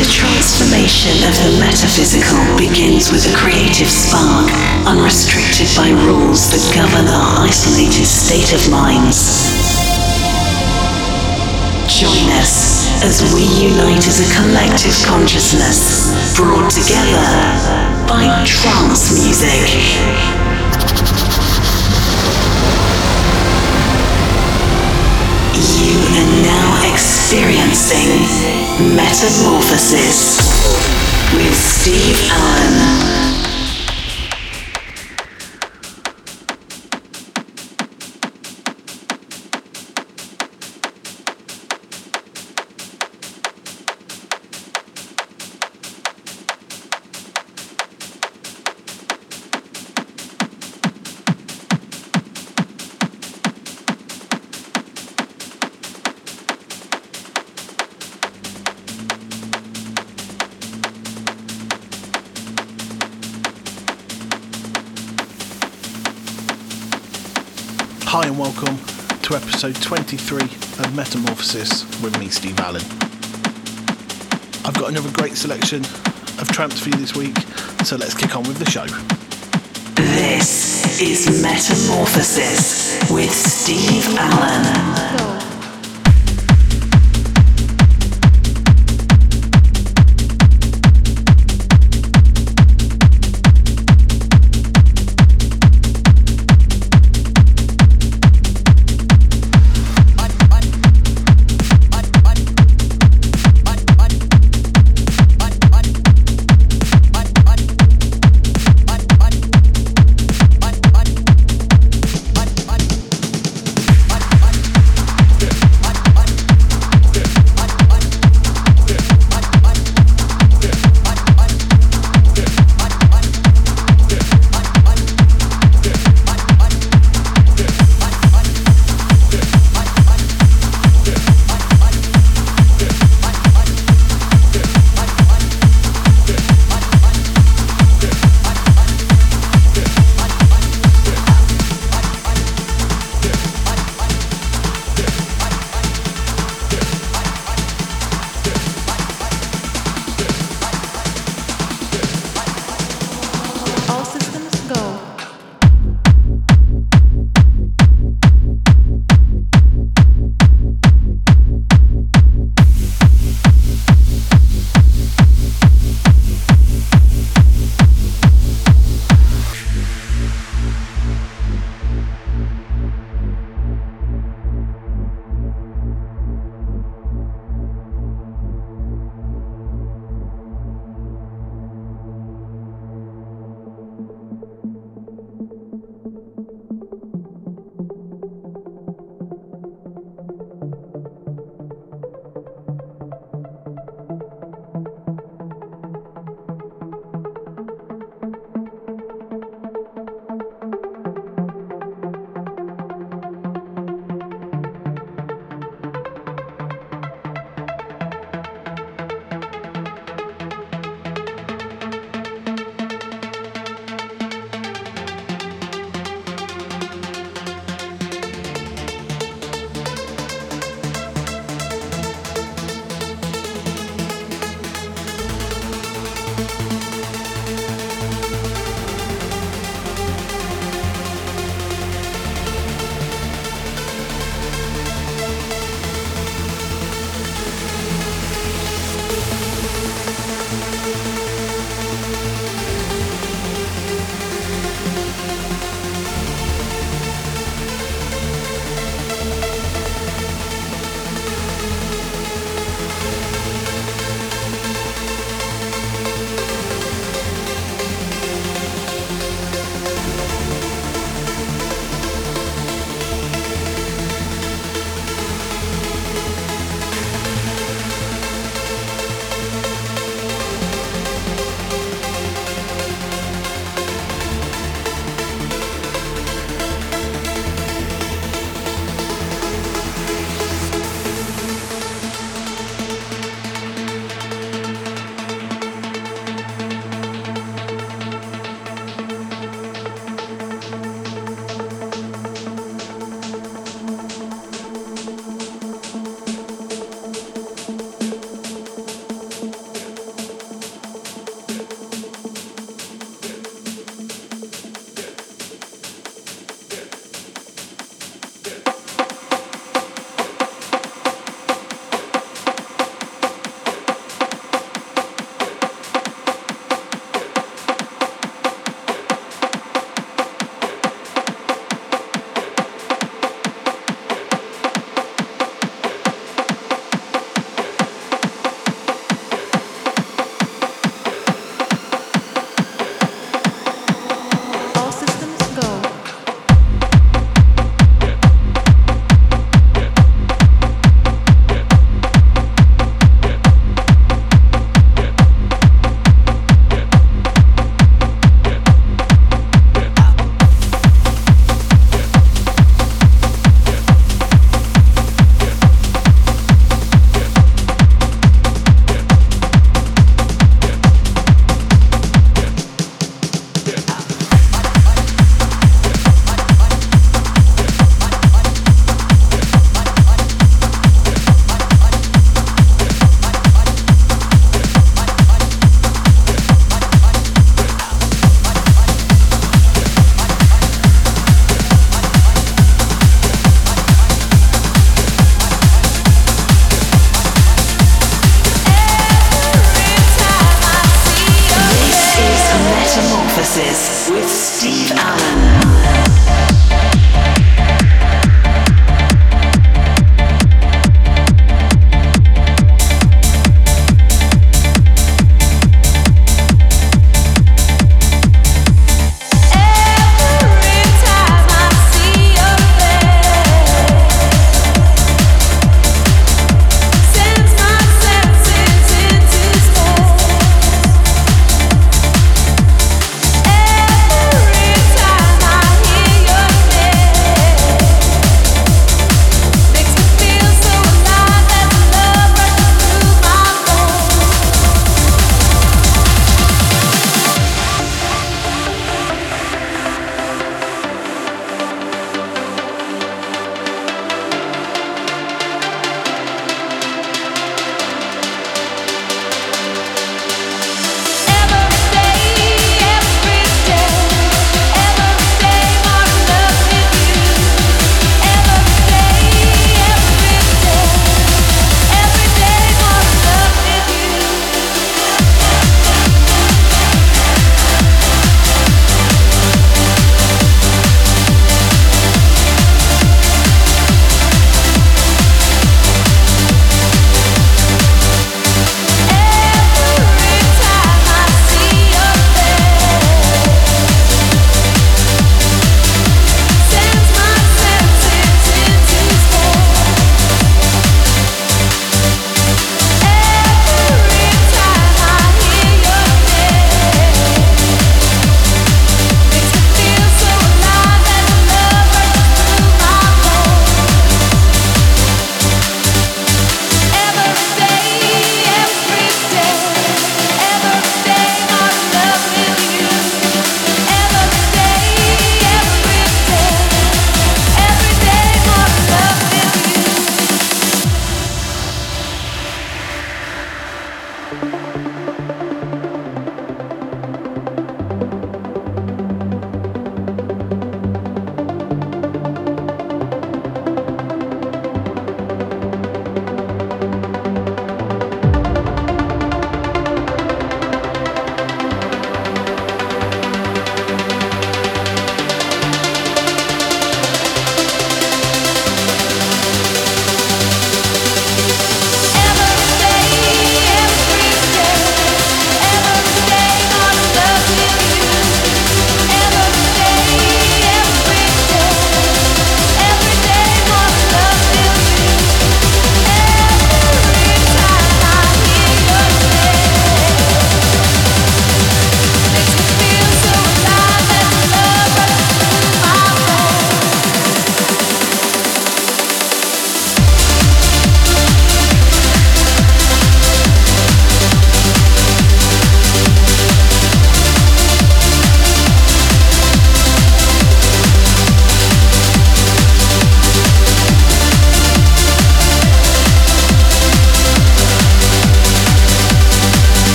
The transformation of the metaphysical begins with a creative spark, unrestricted by rules that govern our isolated state of minds. Join us as we unite as a collective consciousness, brought together by trance music. You are now experiencing Metamorphosis with Steve Allen. 23 of Metamorphosis with me, Steve Allen. I've got another great selection of tramps for you this week, so let's kick on with the show. This is Metamorphosis with Steve Allen.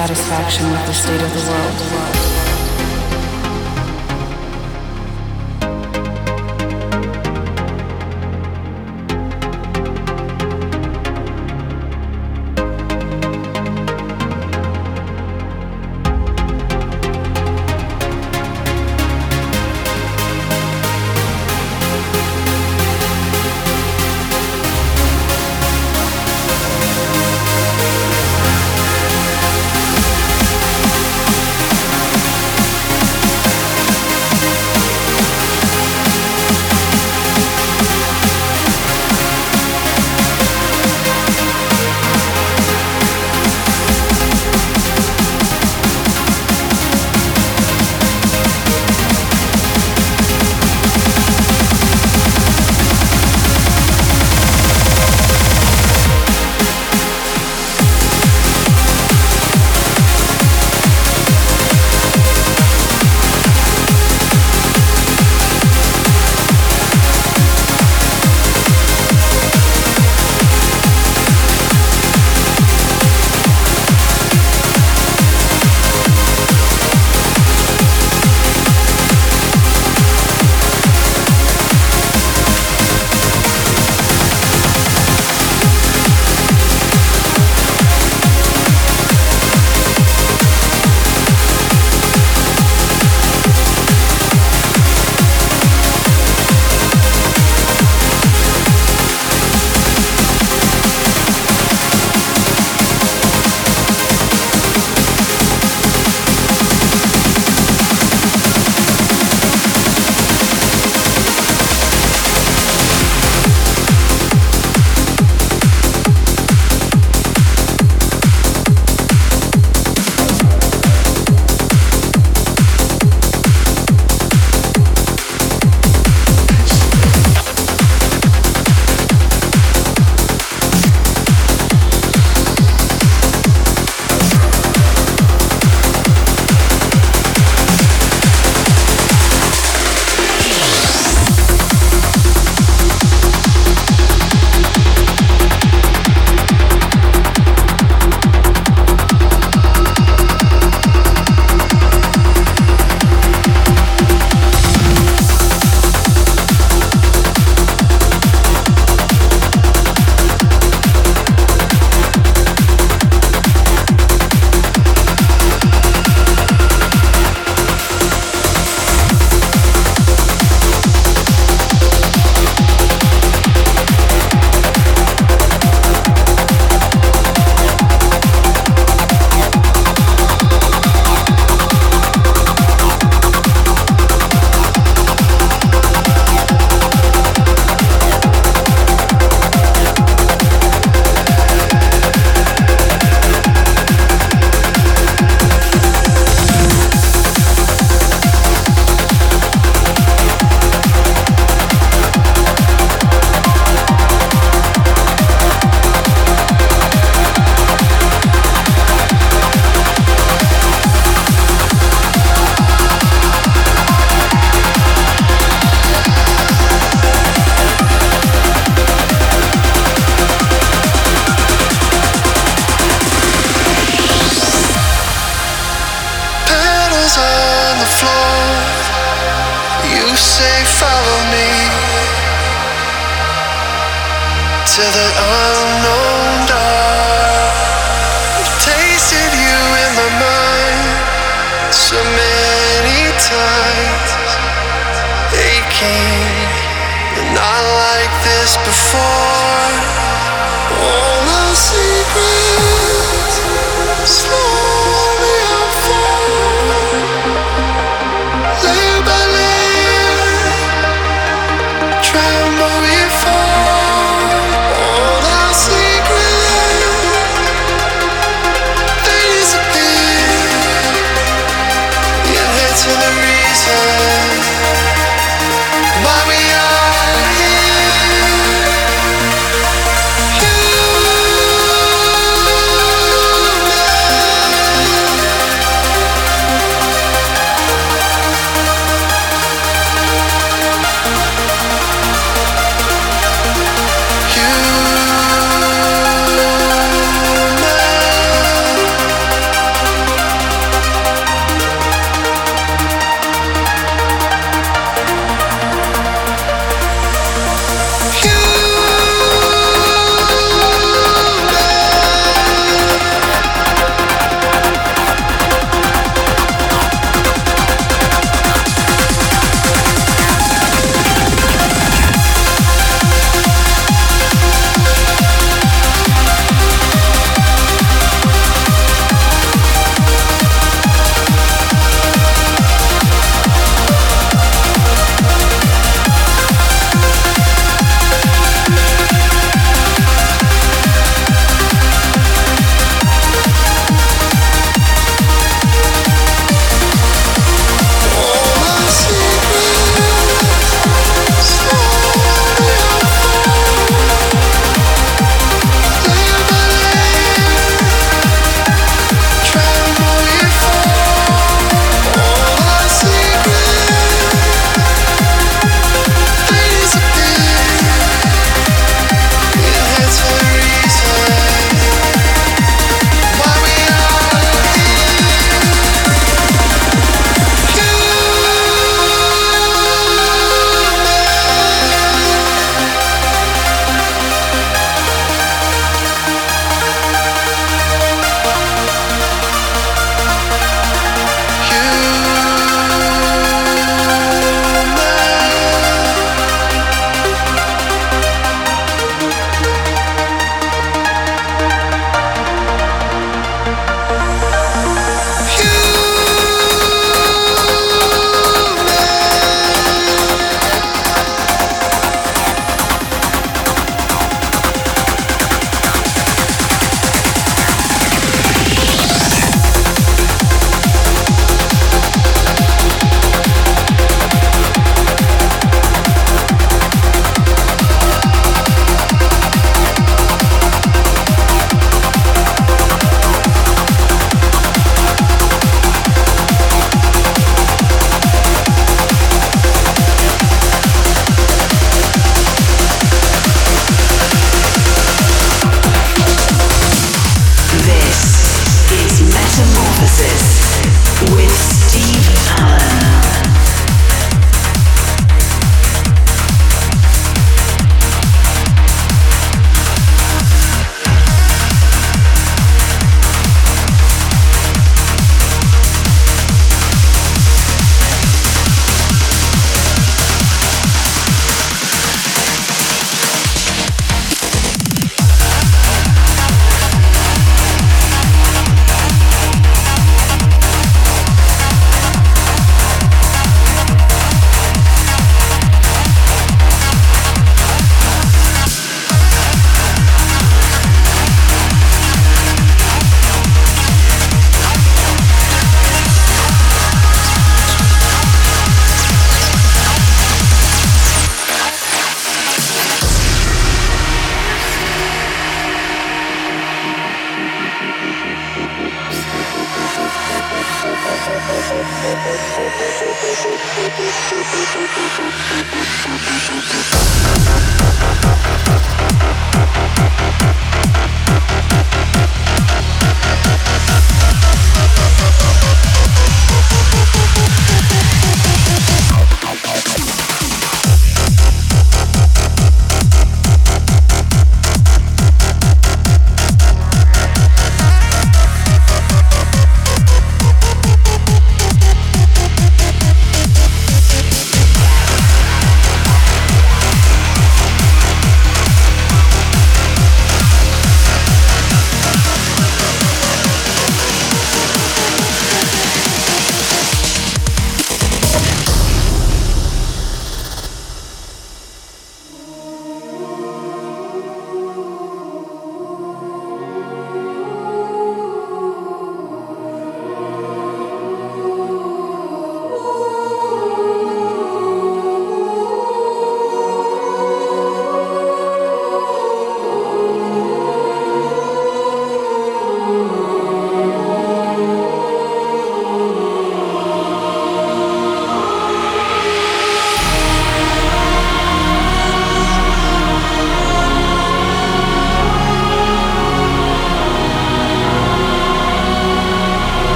Intense dissatisfaction with the state of the world.